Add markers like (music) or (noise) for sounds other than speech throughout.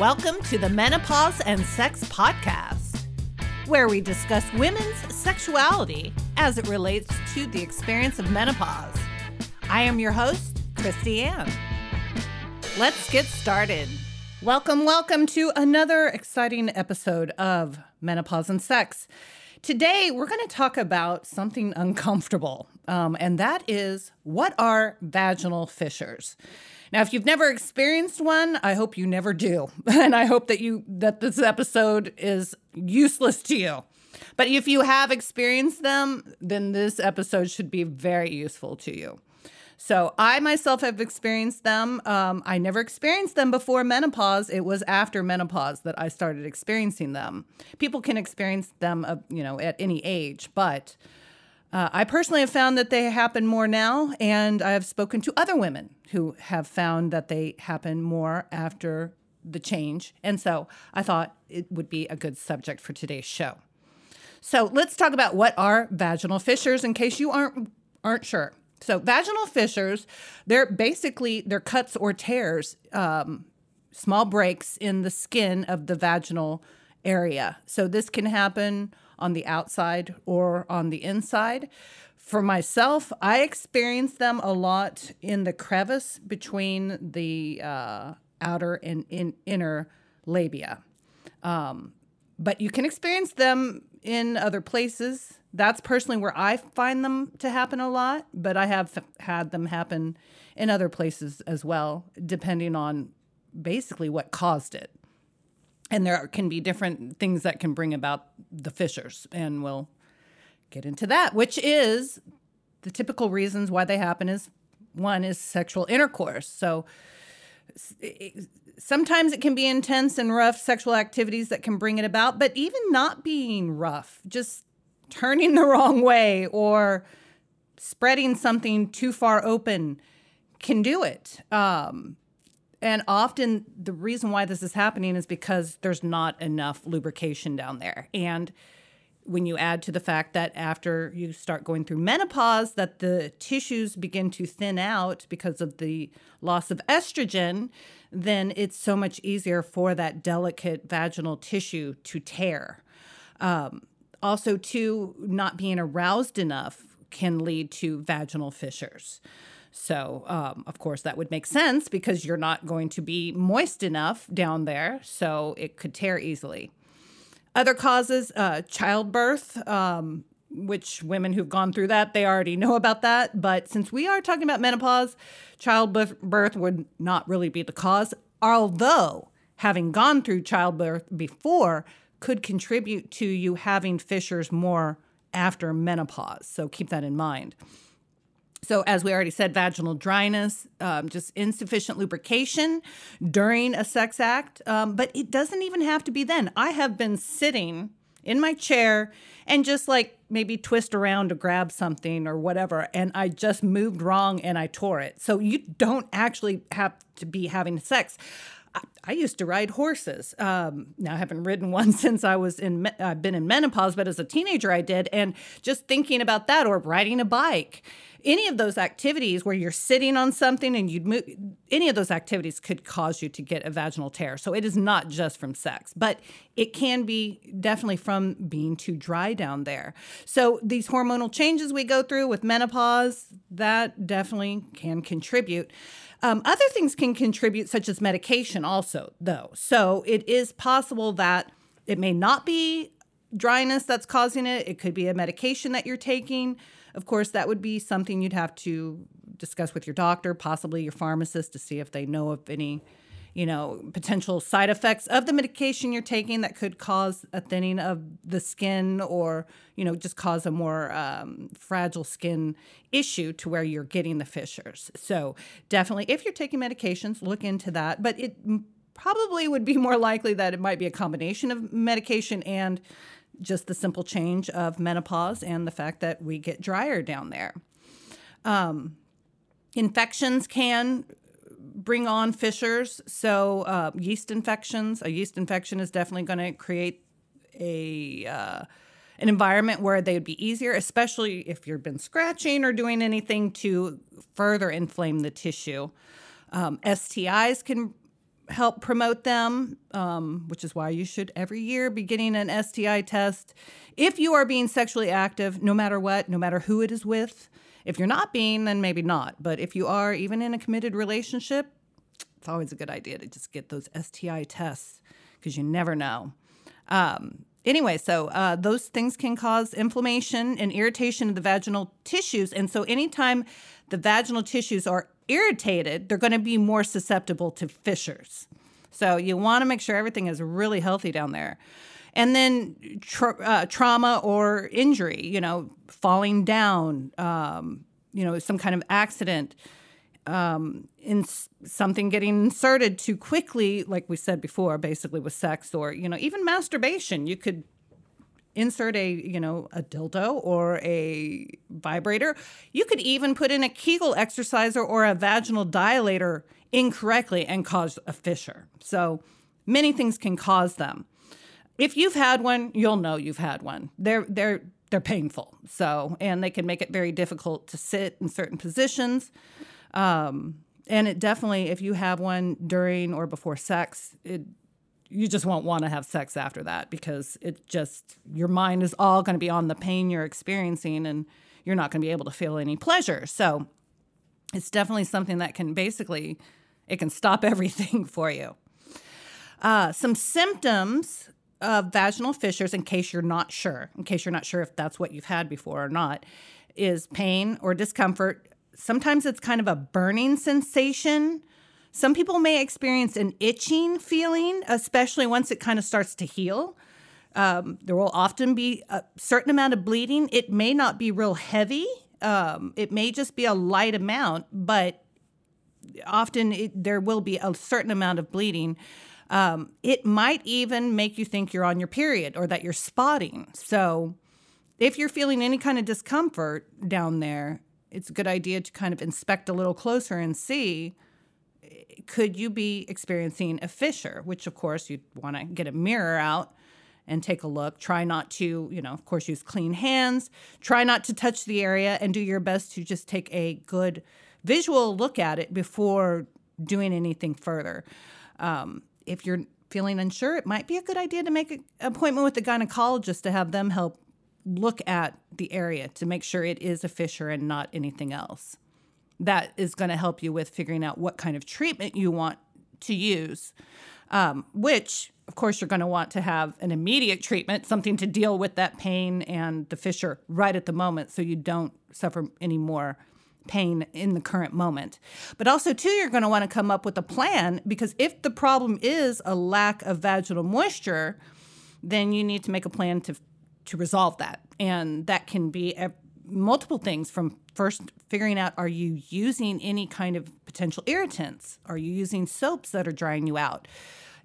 Welcome to the Menopause and Sex Podcast, where we discuss women's sexuality as it relates to the experience of menopause. I am your host, Christy Ann. Let's get started. Welcome, welcome to another exciting episode of Menopause and Sex. Today, we're going to talk about something uncomfortable, um, and that is what are vaginal fissures? Now, if you've never experienced one, I hope you never do. (laughs) And I hope that you that this episode is useless to you. But if you have experienced them, then this episode should be very useful to you. So I myself have experienced them. Um, I never experienced them before menopause. It was after menopause that I started experiencing them. People can experience them, uh, you know, at any age, but uh, I personally have found that they happen more now, and I have spoken to other women who have found that they happen more after the change. And so I thought it would be a good subject for today's show. So let's talk about what are vaginal fissures in case you aren't aren't sure. So vaginal fissures, they're basically they're cuts or tears, um, small breaks in the skin of the vaginal area. So this can happen on the outside or on the inside. For myself, I experience them a lot in the crevice between the uh, outer and in, inner labia. Um, but you can experience them in other places. That's personally where I find them to happen a lot, but I have f- had them happen in other places as well, depending on basically what caused it and there can be different things that can bring about the fissures and we'll get into that which is the typical reasons why they happen is one is sexual intercourse. So sometimes it can be intense and rough sexual activities that can bring it about but even not being rough just turning (laughs) the wrong way or spreading something too far open can do it. Um, and often the reason why this is happening is because there's not enough lubrication down there. And when you add to the fact that after you start going through menopause that the tissues begin to thin out because of the loss of estrogen then it's so much easier for that delicate vaginal tissue to tear um, also too not being aroused enough can lead to vaginal fissures so, um, of course, that would make sense because you're not going to be moist enough down there, so it could tear easily. Other causes, uh, childbirth, um, which women who've gone through that, they already know about that. But since we are talking about menopause, childbirth would not really be the cause, although having gone through childbirth before could contribute to you having fissures more after menopause. So keep that in mind. So, as we already said, vaginal dryness, um, just insufficient lubrication during a sex act. Um, but it doesn't even have to be then. I have been sitting in my chair and just like maybe twist around to grab something or whatever. And I just moved wrong and I tore it. So, you don't actually have to be having sex. I used to ride horses. Um, now I haven't ridden (laughs) one since I was in. I've been in menopause, but as a teenager I did, and just thinking about that, or riding a bike, any of those activities where you're sitting on something and you'd move, any of those activities could cause you to get a vaginal tear. So it is not just from sex, but it can be definitely from being too dry down there. So these hormonal changes we go through with menopause that definitely can contribute. Um, other things can contribute, such as medication, also, though. So it is possible that it may not be dryness that's causing it, it could be a medication that you're taking. Of course, that would be something you'd have to discuss with your doctor, possibly your pharmacist, to see if they know of any you know, potential side effects of the medication you're taking that could cause a thinning of the skin or, you know, just cause a more um, fragile skin issue to where you're getting the fissures. So, definitely, if you're taking medications, look into that. But it probably would be more likely that it might be a combination of medication and just the simple change of menopause and the fact that we get drier down there. Um, infections can bring on fissures. So, uh, yeast infections, a yeast infection is definitely going to create a uh, an environment where they would be easier, especially if you've been scratching or doing anything to further inflame the tissue. Um, STIs can help promote them, um, which is why you should every year be getting an STI test. If you are being sexually active, no matter what, no matter who it is with, if you're not being, then maybe not. But if you are, even in a committed relationship, it's always a good idea to just get those STI tests because you never know. Um, anyway, so uh, those things can cause inflammation and irritation of the vaginal tissues. And so, anytime the vaginal tissues are irritated, they're going to be more susceptible to fissures. So, you want to make sure everything is really healthy down there. And then tra- uh, trauma or injury, you know, falling down, um, you know, some kind of accident, um, in something getting inserted too quickly, like we said before, basically with sex or, you know, even masturbation. You could insert a, you know, a dildo or a vibrator. You could even put in a Kegel exerciser or a vaginal dilator incorrectly and cause a fissure. So many things can cause them. If you've had one, you'll know you've had one. They're they're they're painful. So and they can make it very difficult to sit in certain positions. Um, and it definitely, if you have one during or before sex, it you just won't want to have sex after that because it just your mind is all going to be on the pain you're experiencing and you're not going to be able to feel any pleasure. So it's definitely something that can basically it can stop (laughs) everything for you. Uh, some symptoms of vaginal fissures, in case you're not sure, in case you're not sure if that's what you've had before or not, is pain or discomfort Sometimes it's kind of a burning sensation. Some people may experience an itching feeling, especially once it kind of starts to heal. Um, there will often be a certain amount of bleeding. It may not be real heavy, um, it may just be a light amount, but often it, there will be a certain amount of bleeding. Um, it might even make you think you're on your period or that you're spotting. So, if you're feeling any kind of discomfort down there, it's a good idea to kind of inspect a little closer and see could you be experiencing a fissure, which of course you'd want to get a mirror out and take a look. Try not to, you know, of course, use clean hands. Try not to touch the area and do your best to just take a good visual look at it before doing anything further. Um, if you're feeling unsure, it might be a good idea to make an appointment with a gynecologist to have them help look at the area to make sure it is a fissure and not anything else. That is going to help you with figuring out what kind of treatment you want to use, um, which, of course, you're going to want to have an immediate treatment, something to deal with that pain and the fissure right at the moment so you don't suffer any more pain in the current moment. But also, too, you're going to want to come up with a plan because if the problem is a lack of vaginal moisture, then you need to make a plan to to resolve that. And that can be multiple things from first figuring out are you using any kind of potential irritants? Are you using soaps that are drying you out?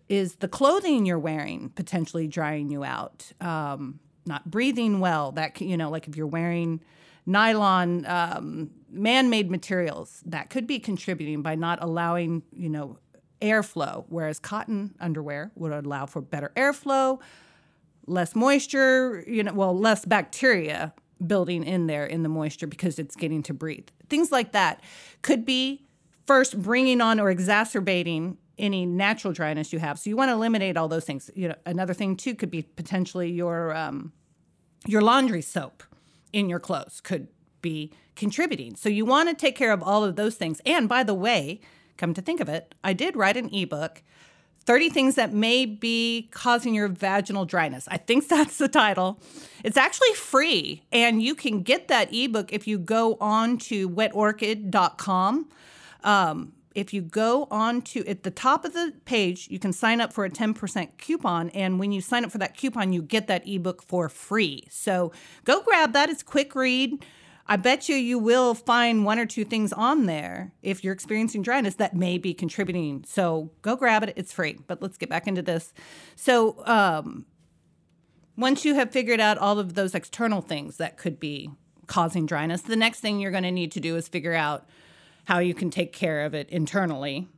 Is the clothing you're wearing potentially drying you out? Um, not breathing well, that, you know, like if you're wearing nylon um, man-made materials that could be contributing by not allowing you know airflow whereas cotton underwear would allow for better airflow less moisture, you know, well, less bacteria building in there in the moisture because it's getting to breathe. Things like that could be first bringing on or exacerbating any natural dryness you have. So you want to eliminate all those things. You know, another thing too could be potentially your um, your laundry soap in your clothes could be contributing. So you want to take care of all of those things. And by the way, come to think of it, I did write an ebook 30 things that may be causing your vaginal dryness. I think (laughs) that's the title. It's actually free, and you can get that ebook if you go on to wetorchid.com. Um, if you go on to at the top of the page, you can sign up for a 10% coupon. And when you sign up for that coupon, you get that ebook for free. So go grab that. It's quick read. I bet you you will find one or two things on there if you're experiencing dryness that may be contributing. So go grab it. It's free. But let's get back into this. So, um, once you have figured out all of those external things that could be causing dryness, the next thing you're going to need to do is figure out how you can take care of it internally,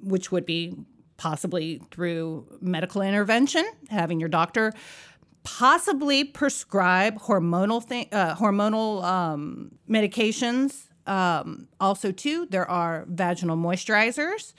which would be possibly through medical intervention, having your doctor possibly prescribe hormonal th- uh, hormonal um, medications. Um, also, too, there are vaginal moisturizers.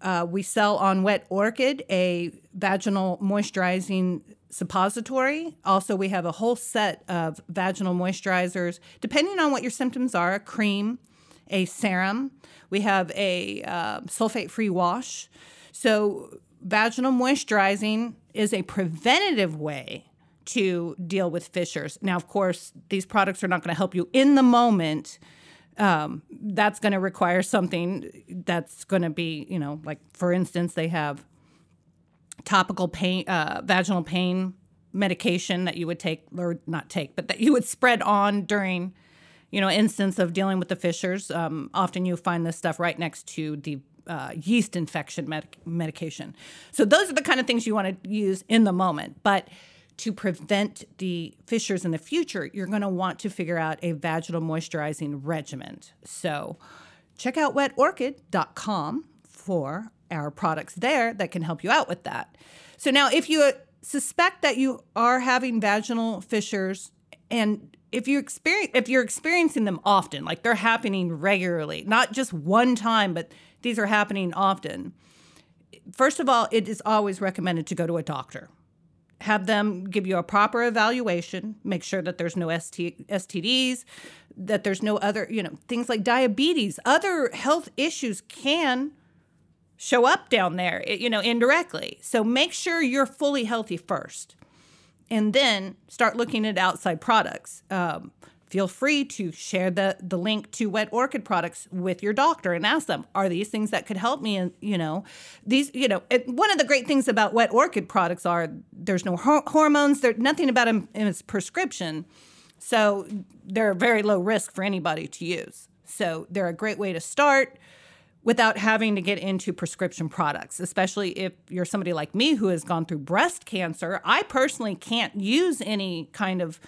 uh, we sell on Wet Orchid a vaginal moisturizing suppository. Also, we have a whole set of vaginal moisturizers, depending on what your symptoms are a cream, a serum. We have a uh, sulfate free wash. So, vaginal moisturizing is a preventative way to deal with fissures. Now, of course, these products are not going to help you in the moment. Um, that's going to require something that's going to be, you know, like for instance, they have topical pain, uh, vaginal pain medication that you would take or not take, but that you would spread on during, you know, instance of dealing with the fissures. Um, often you find this stuff right next to the uh, yeast infection med- medication. So those are the kind of things you want to use in the moment, but to prevent the fissures in the future, you're going to want to figure out a vaginal moisturizing regimen. So check out wetorchid.com for our products there that can help you out with that. So now, if you suspect that you are having vaginal fissures and if you experience if you're experiencing them often like they're happening regularly not just one time but these are happening often first of all it is always recommended to go to a doctor have them give you a proper evaluation, make sure that there's no ST, STDs, that there's no other, you know, things like diabetes, other health issues can show up down there, you know, indirectly. So make sure you're fully healthy first and then start looking at outside products. Um, feel free to share the the link to wet orchid products with your doctor and ask them are these things that could help me? And you know these you know one of the great things about wet orchid products are there's no hor- hormones there's nothing about them in its prescription. So they're very low risk for anybody to use. So they're a great way to start without having to get into prescription products, especially if you're somebody like me who has gone through breast cancer. I personally can't use any kind of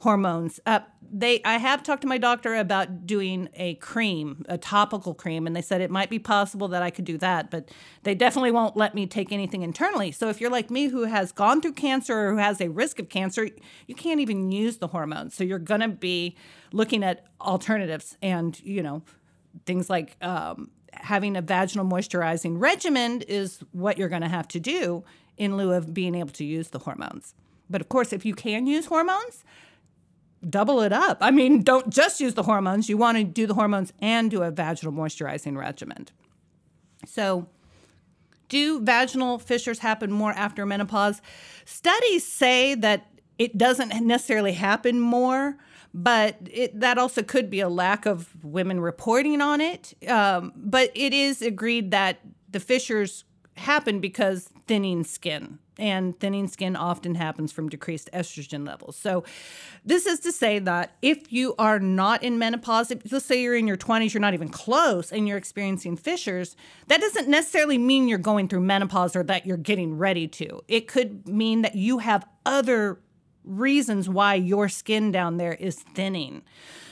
hormones. Uh, they, I have talked to my doctor about doing a cream, a topical cream, and they said it might be possible that I could do that, but they definitely won't let me take anything internally. So if you're like me who has gone through cancer or who has a risk of cancer, you can't even use the hormones. So you're going to be looking at alternatives and, you know, things like um, having a vaginal moisturizing regimen is what you're going to have to do in lieu of being able to use the hormones. But of course, if you can use hormones, double it up. I mean, don't just use the hormones. You want to do the hormones and do a vaginal moisturizing regimen. So, do vaginal fissures happen more after menopause? Studies say that it doesn't necessarily happen more, but it, that also could be a lack of women reporting on it. Um, but it is agreed that the fissures happen because thinning skin and thinning skin often happens from decreased estrogen levels. So, this is to say that if you are not in menopause, if, let's say you're in your 20s, you're not even close, and you're experiencing fissures, that doesn't necessarily mean you're going through menopause or that you're getting ready to. It could mean that you have other reasons why your skin down there is thinning.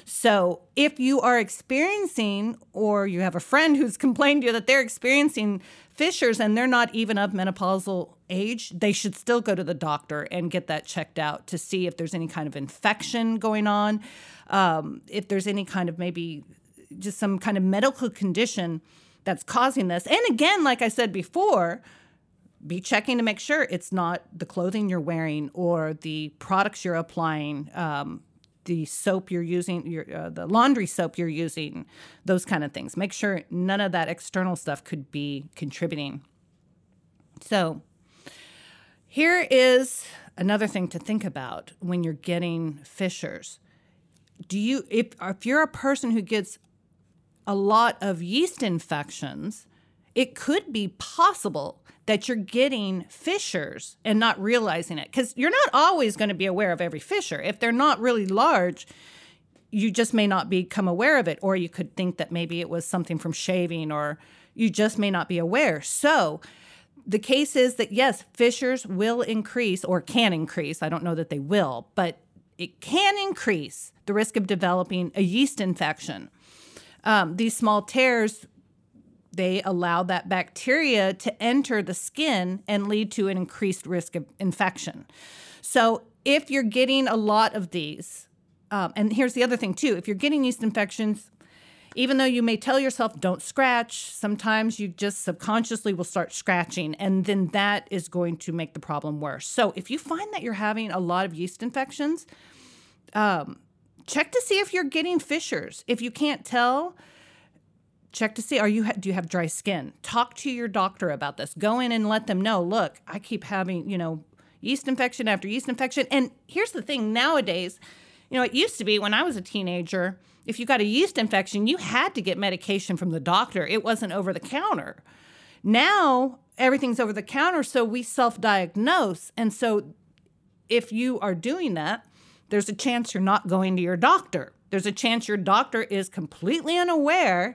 So, if you are experiencing, or you have a friend who's (laughs) complained to you that they're experiencing fissures and they're not even of menopausal age, they should still go to the doctor and get that checked out to see if there's any kind of infection going on, um, if there's any kind of maybe just some kind of medical condition that's causing this. And again, like I said before, be checking to make sure it's not the clothing you're wearing or the products you're applying. Um, the soap you're using, your, uh, the laundry soap you're using, those kind of things. Make sure none of that external stuff could be contributing. So, here is another thing to think about when you're getting fissures. Do you, if, if you're a person who gets a lot of yeast infections, it could be possible that you're getting fissures and not realizing it because you're not always going to be aware of every fissure. If they're not really large, you just may not become aware of it, or you could think that maybe it was something from shaving, or you just may not be aware. So, the case is that yes, fissures will increase or can increase. I don't know that they will, but it can increase the risk of developing a yeast infection. Um, these small tears they allow that bacteria to enter the skin and lead to an increased risk of infection. So, if you're getting a lot of these, um, and here's the other thing too if you're getting yeast infections, even though you may tell yourself don't scratch, sometimes you just subconsciously will start scratching, and then that is going to make the problem worse. So if you find that you're having a lot of yeast infections, um, check to see if you're getting fissures. If you can't tell, check to see are you do you have dry skin talk to your doctor about this go in and let them know look i keep having you know yeast infection after yeast infection and here's the thing nowadays you know it used to be when i was a teenager if you got a yeast infection you had to get medication from the doctor it wasn't over the counter now everything's over the counter so we self-diagnose and so if you are doing that there's a chance you're not going to your doctor there's a chance your doctor is completely unaware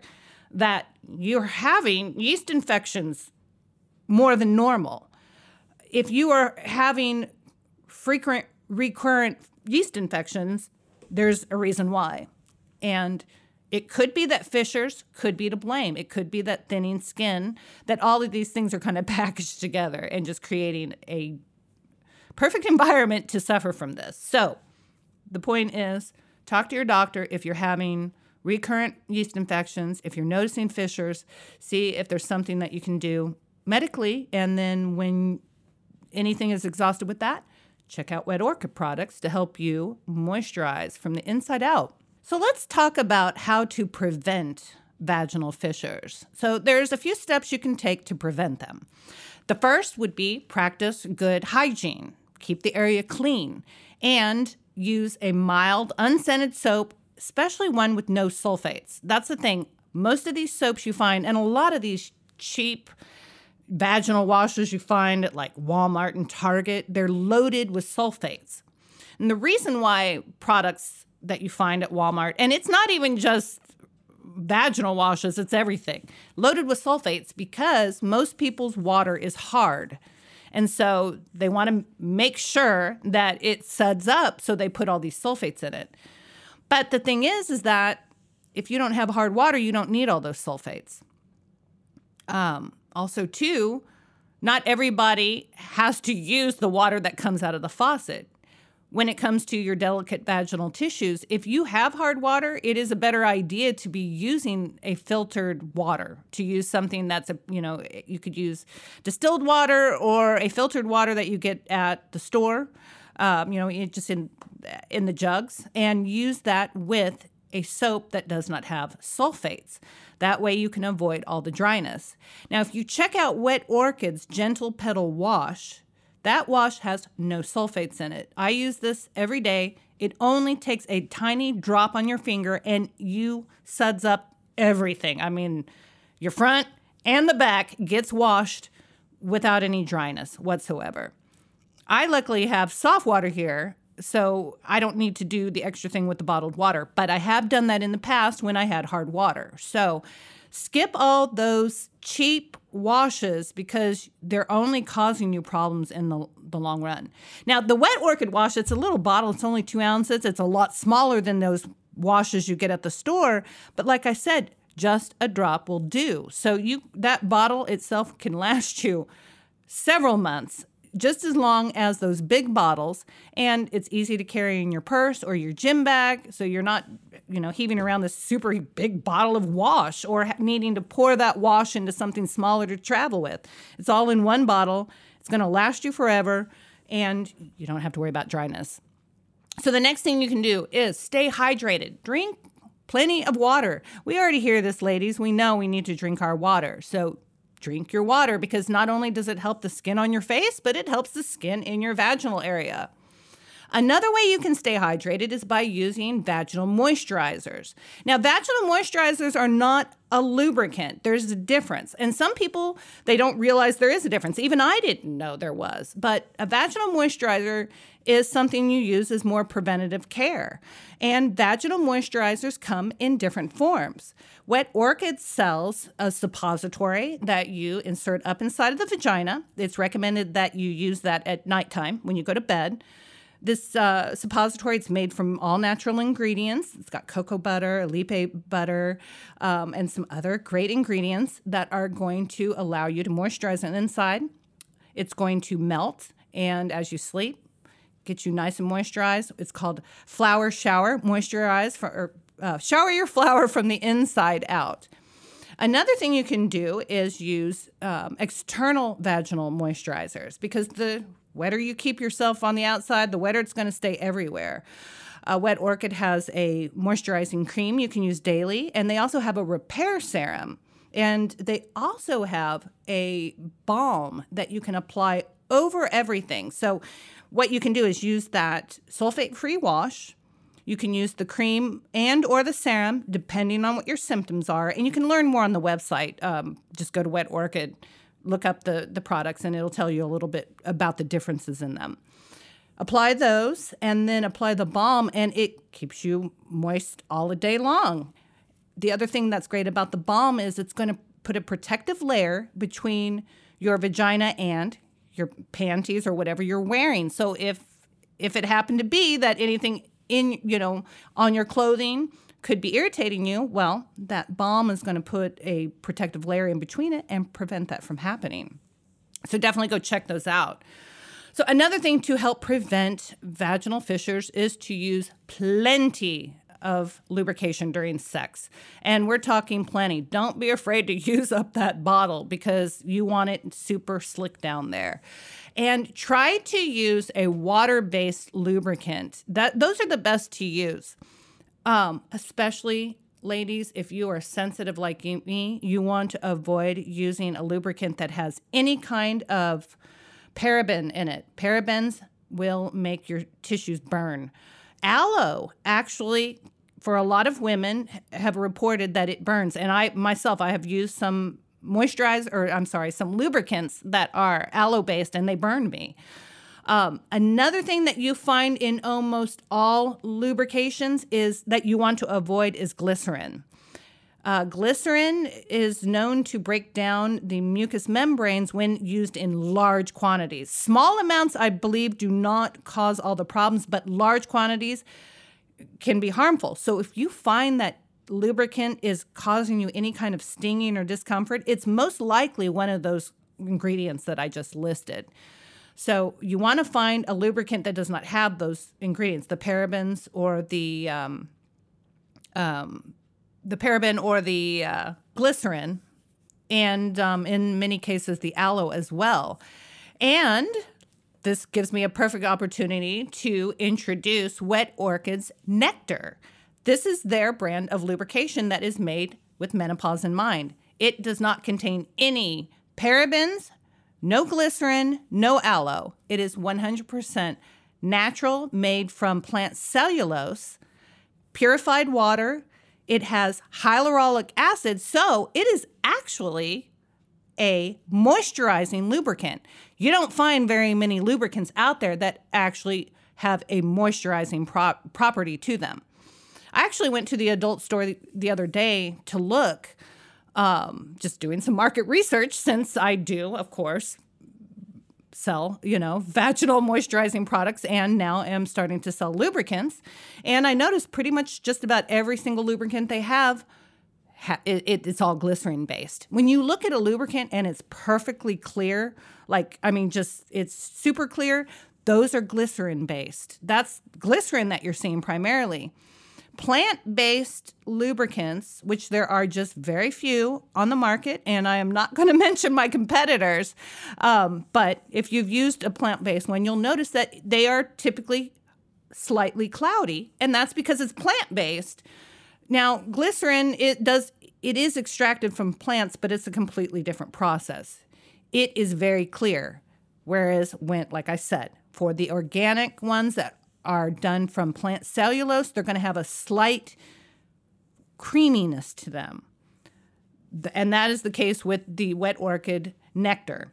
that you're having yeast infections more than normal. If you are having frequent, recurrent yeast infections, there's a reason why. And it could be that fissures could be to blame. It could be that thinning skin, that all of these things are kind of (laughs) packaged together and just creating a perfect environment to suffer from this. So the point is talk to your doctor if you're having recurrent yeast infections, if you're noticing fissures, see if there's something that you can do medically. And then when anything is exhausted with that, check out Wet Orchid products to help you moisturize from the inside out. So let's talk about how to prevent vaginal fissures. So there's a few steps you can take to prevent them. The first would be practice good hygiene. Keep the area clean and use a mild unscented soap especially one with no sulfates. That's the thing. Most of these soaps you find, and a lot of these cheap vaginal washes you find at like Walmart and Target, they're loaded with sulfates. And the reason why products that you find at Walmart, and it's not even just vaginal washes, it's everything, loaded with sulfates because most people's water is hard. And so they want to make sure that it suds up, so they put all these sulfates in it. But the thing is, is that if you don't have hard water, you don't need all those sulfates. Um, also, too, not everybody has to use the water that comes out of the faucet. When it comes to your delicate vaginal tissues, if you have hard water, it is a better idea to be using a filtered water, to use something that's a, you know, you could use distilled water or a filtered water that you get at the store, um, you know, just in in the jugs and use that with a soap that does not have sulfates. That way you can avoid all the dryness. Now, if you check out Wet Orchid's Gentle Petal Wash, that wash has no sulfates in it. I use this every day. It only takes a tiny drop on your finger and you suds up everything. I mean, your front and the back gets washed without any dryness whatsoever. I luckily have soft water here so I don't need to do the extra thing with the bottled water. But I have done that in the past when I had hard water. So skip all those cheap washes because they're only causing you problems in the, the long run. Now, the wet orchid wash, it's a little bottle, it's only two ounces. It's a lot smaller than those washes you get at the store. But like I said, just a drop will do. So you that bottle itself can (laughs) last you several months just as long as those big bottles and it's easy to carry in your purse or your gym bag so you're not you know heaving around this super big bottle of wash or needing to pour that wash into something smaller to travel with. It's all in one bottle. It's going to last you forever and you don't have to worry about dryness. So the next thing you can do is stay hydrated. Drink plenty of water. We already hear this ladies. We know we need to drink our water. So drink your water because not only does it help the skin on your face, but it helps the skin in your vaginal area. Another way you can stay hydrated is by using vaginal moisturizers. Now, vaginal moisturizers are not a lubricant. There's a difference. And some people, they don't realize there is a difference. Even I didn't know there was. But a vaginal moisturizer is something you use as more preventative care. And vaginal moisturizers come in different forms. Wet Orchid sells a suppository that you insert up inside of the vagina. It's recommended that you use that at nighttime when you go to bed. This uh, suppository it's made from all natural ingredients. It's got cocoa butter, illipe butter, um, and some other great ingredients that are going to allow you to moisturize inside. It's going to melt, and as you sleep, get you nice and moisturized. It's called Flower Shower Moisturize for uh, shower your flower from the inside out. Another thing you can do is use um, external vaginal moisturizers because the wetter you keep yourself on the outside, the wetter it's going to stay everywhere. Uh, Wet Orchid has a moisturizing cream you can use daily, and they also have a repair serum. And they also have a balm that you can apply over everything. So, what you can do is use that sulfate free wash you can use the cream and or the serum, depending on what your symptoms are. And you can learn more on the website. Um, just go to Wet Orchid, look up the, the products, and it'll tell you a little bit about the differences in them. Apply those and then apply the balm, and it keeps you moist all the day long. The other thing that's great about the balm is it's going to put a protective layer between your vagina and your panties or whatever you're wearing. So if if it happened to be that anything in, you know, on your clothing could be irritating you, well, that balm is going to put a protective layer in between it and prevent that from happening. So definitely go check those out. So, another thing to help prevent vaginal fissures is to use plenty of lubrication during sex. And we're talking plenty. Don't be afraid to (laughs) use up that bottle because you want it super slick down there. And try to use a water-based lubricant. That those are the best to use. Um, especially ladies, if you are sensitive like me, you want to avoid using a lubricant that has any kind of paraben in it. Parabens will make your tissues burn. Aloe actually for a lot of women have reported that it burns and I myself I have used some moisturizer or I'm sorry, some lubricants that are aloe based and they burn me. Um, another thing that you find in almost all lubrications is that you want to avoid is glycerin. Uh, glycerin is known to break down the mucous membranes when used in large quantities. Small amounts, I believe, do not cause all the problems, but large quantities can be harmful. So if you find that lubricant is causing you any kind of stinging or discomfort, it's most likely one of those ingredients that I just listed. So you want to find a lubricant that does not have those ingredients, the parabens or the um, um, the paraben or the uh, glycerin, and um, in many cases the aloe as well. And this gives me a perfect opportunity to introduce Wet Orchid's Nectar. This is their brand of lubrication that is made with menopause in mind. It does not contain any parabens, no glycerin, no aloe. It is 100% natural, made from plant cellulose, purified water. It has hyaluronic acid, so it is actually a moisturizing lubricant. You don't find very many lubricants out there that actually have a moisturizing property to them. I actually went to the adult store the, the other day to look, um, just doing some market research since I do, of course, sell, you know, vaginal moisturizing products and now am starting to sell lubricants. And I noticed pretty much just about every single lubricant they have it, it, it's all glycerin based. When you look at a lubricant and it's perfectly clear, like, I mean, just it's super clear, those are glycerin based. That's glycerin that you're seeing primarily. Plant based lubricants, which there are just very few on the market, and I am not (laughs) going to mention my competitors, um, but if you've used a plant based one, you'll notice that they are typically slightly cloudy, and that's because it's plant based. Now, glycerin it does it is extracted from plants, but it's a completely different process. It is very clear. Whereas when like I said, for the organic ones that are done from plant cellulose, they're going to have a slight creaminess to them. And that is the case with the wet orchid nectar.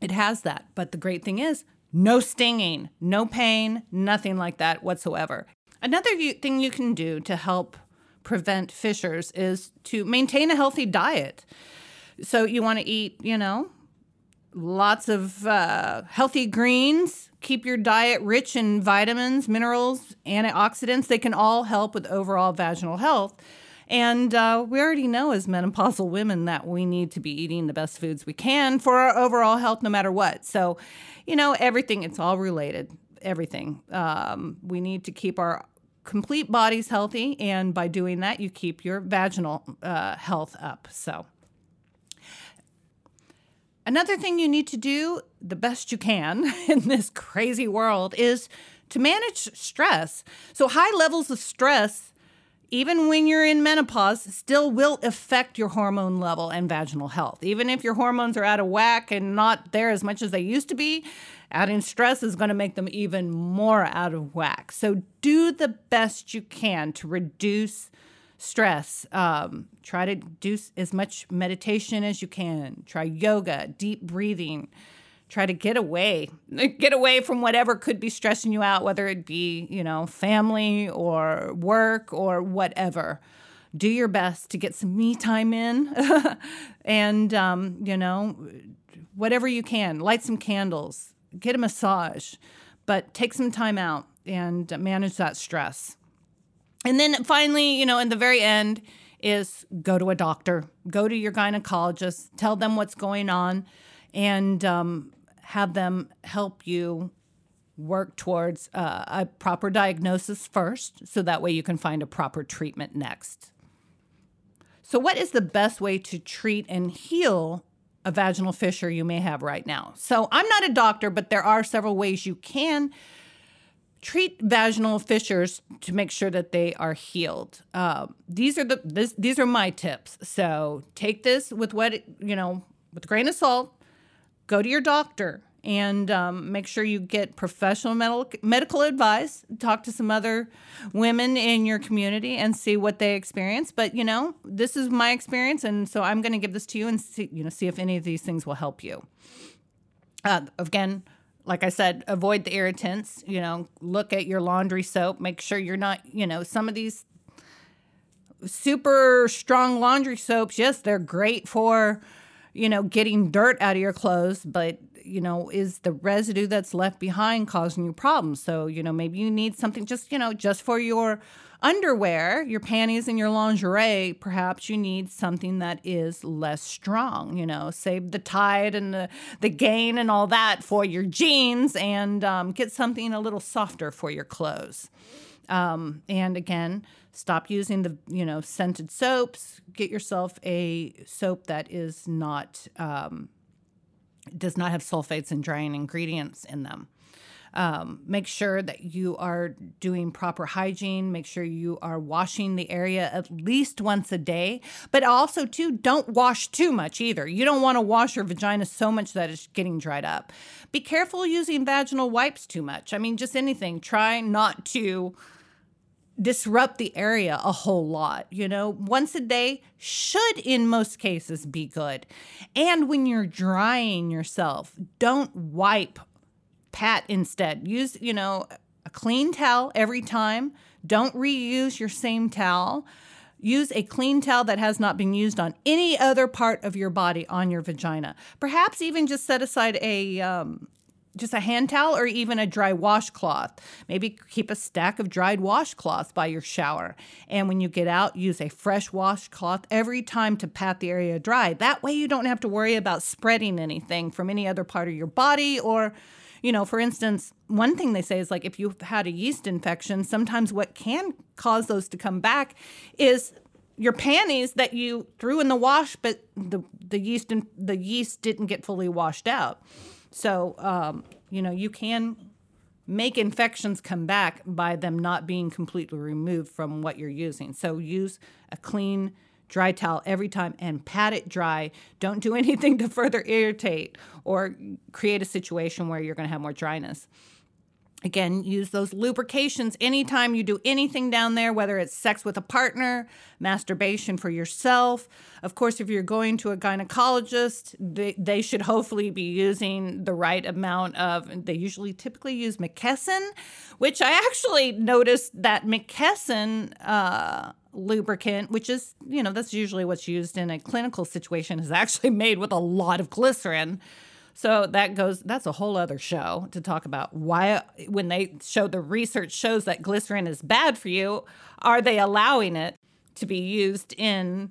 It has that. But the great thing is, no stinging, no pain, nothing like that whatsoever. Another thing you can do to help prevent fissures is to maintain a healthy diet. So you want to eat, you know, lots of uh, healthy greens. Keep your diet rich in vitamins, minerals, antioxidants. They can all help with overall vaginal health. And uh, we already know as menopausal women that we need to be eating the best foods we can for our overall health, no matter what. So, you know, everything, it's all related, everything. Um, we need to keep our complete bodies healthy, and by doing that, you keep your vaginal uh, health up. So, another thing you need to do the best you can (laughs) in this crazy world is to manage stress. So, high levels of stress even when you're in menopause, still will affect your hormone level and vaginal health. Even if your hormones are out of whack and not there as much as they used to be, Adding stress is going to make them even more out of whack. So do the best you can to reduce stress. Um, try to do as much meditation as you can. Try yoga, deep breathing. Try to get away, (laughs) get away from whatever could be stressing you out, whether it be, you know, family or work or whatever. Do your best to get some me time in (laughs) and, um, you know, whatever you can. Light some candles, get a massage, but take some time out and manage that stress. And then finally, you know, in the very end, is go to a doctor, go to your gynecologist, tell them what's going on, and um, have them help you work towards uh, a proper diagnosis first, so that way you can find a proper treatment next. So, what is the best way to treat and heal a vaginal fissure you may have right now. So, I'm not a doctor, but there are several ways you can treat vaginal fissures to make sure that they are healed. Uh, these are the this, these are my tips. So, take this with what you know with a grain of salt. Go to your doctor and um, make sure you get professional medical medical advice. Talk to some other women in your community and see what they experience. But you know, this is my experience, and so I'm going to give this to you and see you know see if any of these things will help you. Uh, again, like I said, avoid the irritants. You know, look at your laundry soap. Make sure you're not you know some of these super strong laundry soaps. Yes, they're great for you know getting dirt out of your clothes, but you know, is the residue that's left behind causing you problems? So, you know, maybe you need something just, you know, just for your underwear, your panties, and your lingerie. Perhaps you need something that is less strong, you know, save the Tide and the, the gain and all that for your jeans and um, get something a little softer for your clothes. Um, and again, stop using the you know scented soaps. Get yourself a soap that is not um, does not have sulfates and drying ingredients in them. Um, make sure that you are doing proper hygiene. Make sure you are washing the area at least once a day. But also, too, don't wash too much either. You don't want to wash your vagina so much that it's getting dried up. Be careful using vaginal wipes too much. I mean, just anything. Try not to disrupt the area a whole lot. You know, once a day should, in most cases, be good. And when you're drying yourself, don't wipe, pat instead. Use, you know, a clean towel every time. Don't reuse your same towel. Use a clean towel that has not been used on any other part of your body on your vagina. Perhaps even just set aside a um, just a hand towel or even a dry washcloth. Maybe keep a stack of dried washcloths by your shower. And when you get out, use a fresh washcloth every time to pat the area dry. That way, you don't have to worry about spreading anything from any other part of your body. Or, you know, for instance, one thing they say is like if you've had a yeast infection, sometimes what can cause those to come back is your panties that you threw in the wash, but the, the yeast and the yeast didn't get fully washed out. So, um, you know, you can make infections come back by them not being completely removed from what you're using. So, use a clean, dry towel every time and pat it dry. Don't do (laughs) anything to further irritate or create a situation where you're going to have more dryness. Again, use those lubrications anytime you do anything down there, whether it's sex with a partner, masturbation for yourself. Of course, if you're going to a gynecologist, they, they should hopefully be using the right amount of, they usually typically use McKesson, which I actually noticed that McKesson uh, lubricant, which is, you know, that's usually what's used in a clinical situation, is actually (laughs) made with a lot of glycerin. So that goes, that's a whole other show to talk about why, when they show the research shows that glycerin is bad for you, are they allowing it to be used in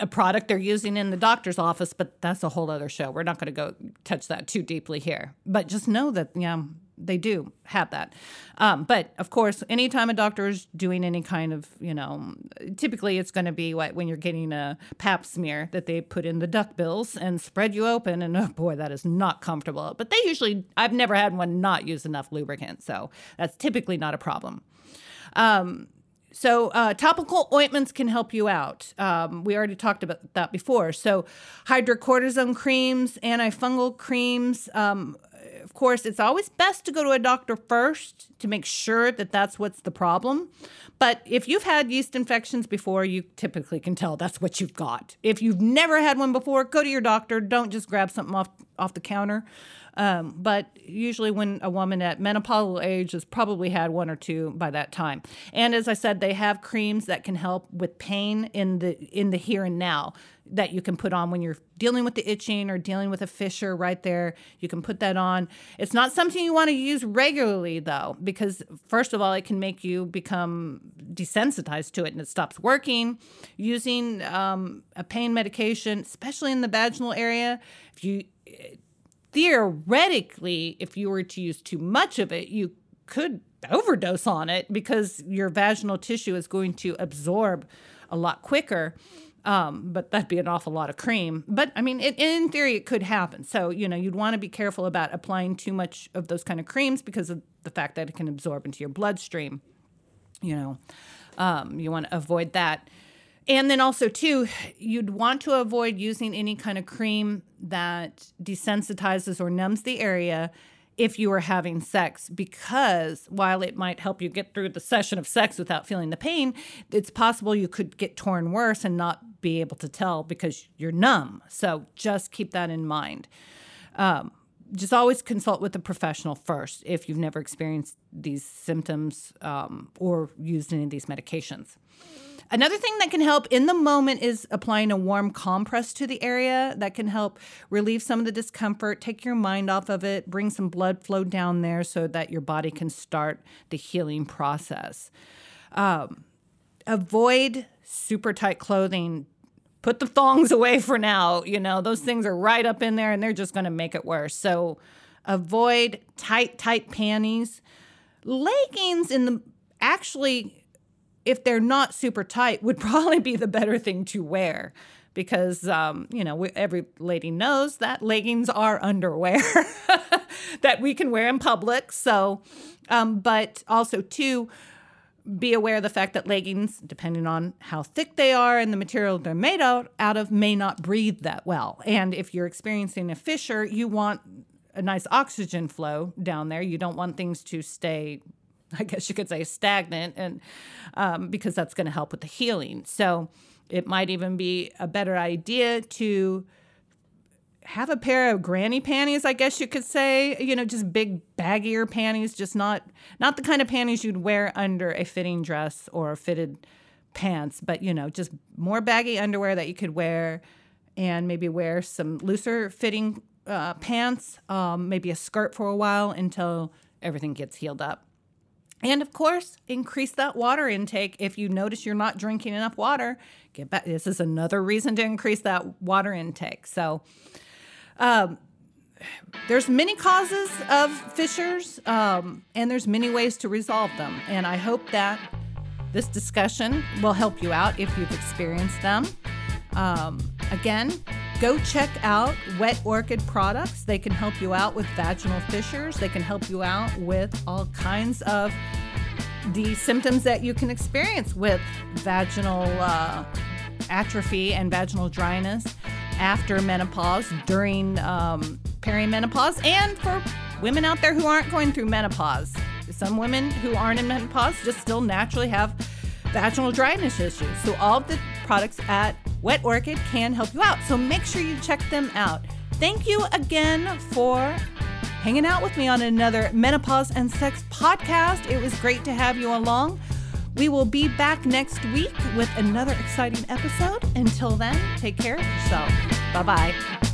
a product they're using in the doctor's office? But that's a whole other show. We're not going to go touch that too deeply here. But just know that, yeah, they do have that. Um, but of course, anytime a doctor is doing any kind of, you know, typically it's going to be what when you're getting a pap smear that they put in the duck bills and spread you open. And oh boy, that is not comfortable. But they usually, I've never had one not use enough lubricant. So that's typically not a problem. Um, so, uh, topical ointments can help you out. Um, we already talked about that before. So, hydrocortisone creams, antifungal creams, um, of course, it's always best to go to a doctor first to make sure that that's what's the problem. But if you've had yeast infections before, you typically can tell that's what you've got. If you've never had one before, go to your doctor. Don't just grab something off off the counter. Um, but usually, when a woman at menopausal age has probably had one or two by that time, and as I said, they have creams that can help with pain in the in the here and now that you can put on when you're dealing with the itching or dealing with a fissure right there. You can put that on. It's not something you want to use regularly though, because first of all, it can make you become desensitized to it and it stops working. Using um, a pain medication, especially in the vaginal area, if you theoretically, if you were to use too much of it, you could overdose on it because your vaginal tissue is going to absorb a lot quicker. Um, but that'd be an awful lot of cream. But I mean, it, in theory, it could happen. So, you know, you'd want to be careful about applying too much of those kind of creams because of the fact that it can absorb into your bloodstream. You know, um, you want to avoid that. And then also, too, you'd want to avoid using any kind of cream that desensitizes or numbs the area if you are having sex because while it might help you get through the session of sex without feeling the pain, it's possible you could get torn worse and not be able to tell because you're numb. So just keep that in mind. Um, just always consult with a professional first if you've never experienced these symptoms um, or used any of these medications. Another thing that can help in the moment is applying a warm compress to the area that can help relieve some of the discomfort, take your mind off of it, bring some blood flow down there so that your body can start the healing process. Um, avoid super tight clothing. Put the thongs (laughs) away for now. You know, those things are right up in there and they're just going to make it worse. So avoid tight, tight panties. Leggings in the actually if they're not super tight, would (laughs) probably be the better thing to wear because um, you know every lady knows that leggings are underwear (laughs) that we can wear in public. So, um, but also too, be aware of the fact that leggings, depending on how thick they are and the material they're made out out of, may not breathe that well. And if you're experiencing a fissure, you want a nice oxygen flow down there. You don't want things to stay (laughs) I guess you could say stagnant, and um, because that's going to help with the healing. So it might even be a better idea to have a pair of granny panties i guess you could say you know just big baggier panties just not not the kind of panties you'd wear under a fitting dress or fitted pants but you know just more baggy underwear that you could wear and maybe wear some looser fitting uh, pants um, maybe a skirt for a while until everything gets healed up and of course, increase that water intake. If you notice you're not drinking enough water, get back. This is another reason to increase that water intake. So, um, there's many causes of fissures, um, and there's many ways to resolve them. And I hope that this discussion will help you out if you've experienced them. Um, again, go check out Wet Orchid products. They can help you out with vaginal fissures. They can help you out with all kinds of the symptoms that you can experience with vaginal uh, atrophy and vaginal dryness after menopause, during um, perimenopause, and for women out there who aren't going through menopause. Some women who aren't in menopause just still naturally have vaginal dryness issues. So, all the products at Wet Orchid can help you out. So make sure you check them out. Thank you again for hanging out with me on another Menopause and Sex podcast. It was great to have you along. We will be back next week with another exciting episode. Until then, take care of yourself. Bye bye.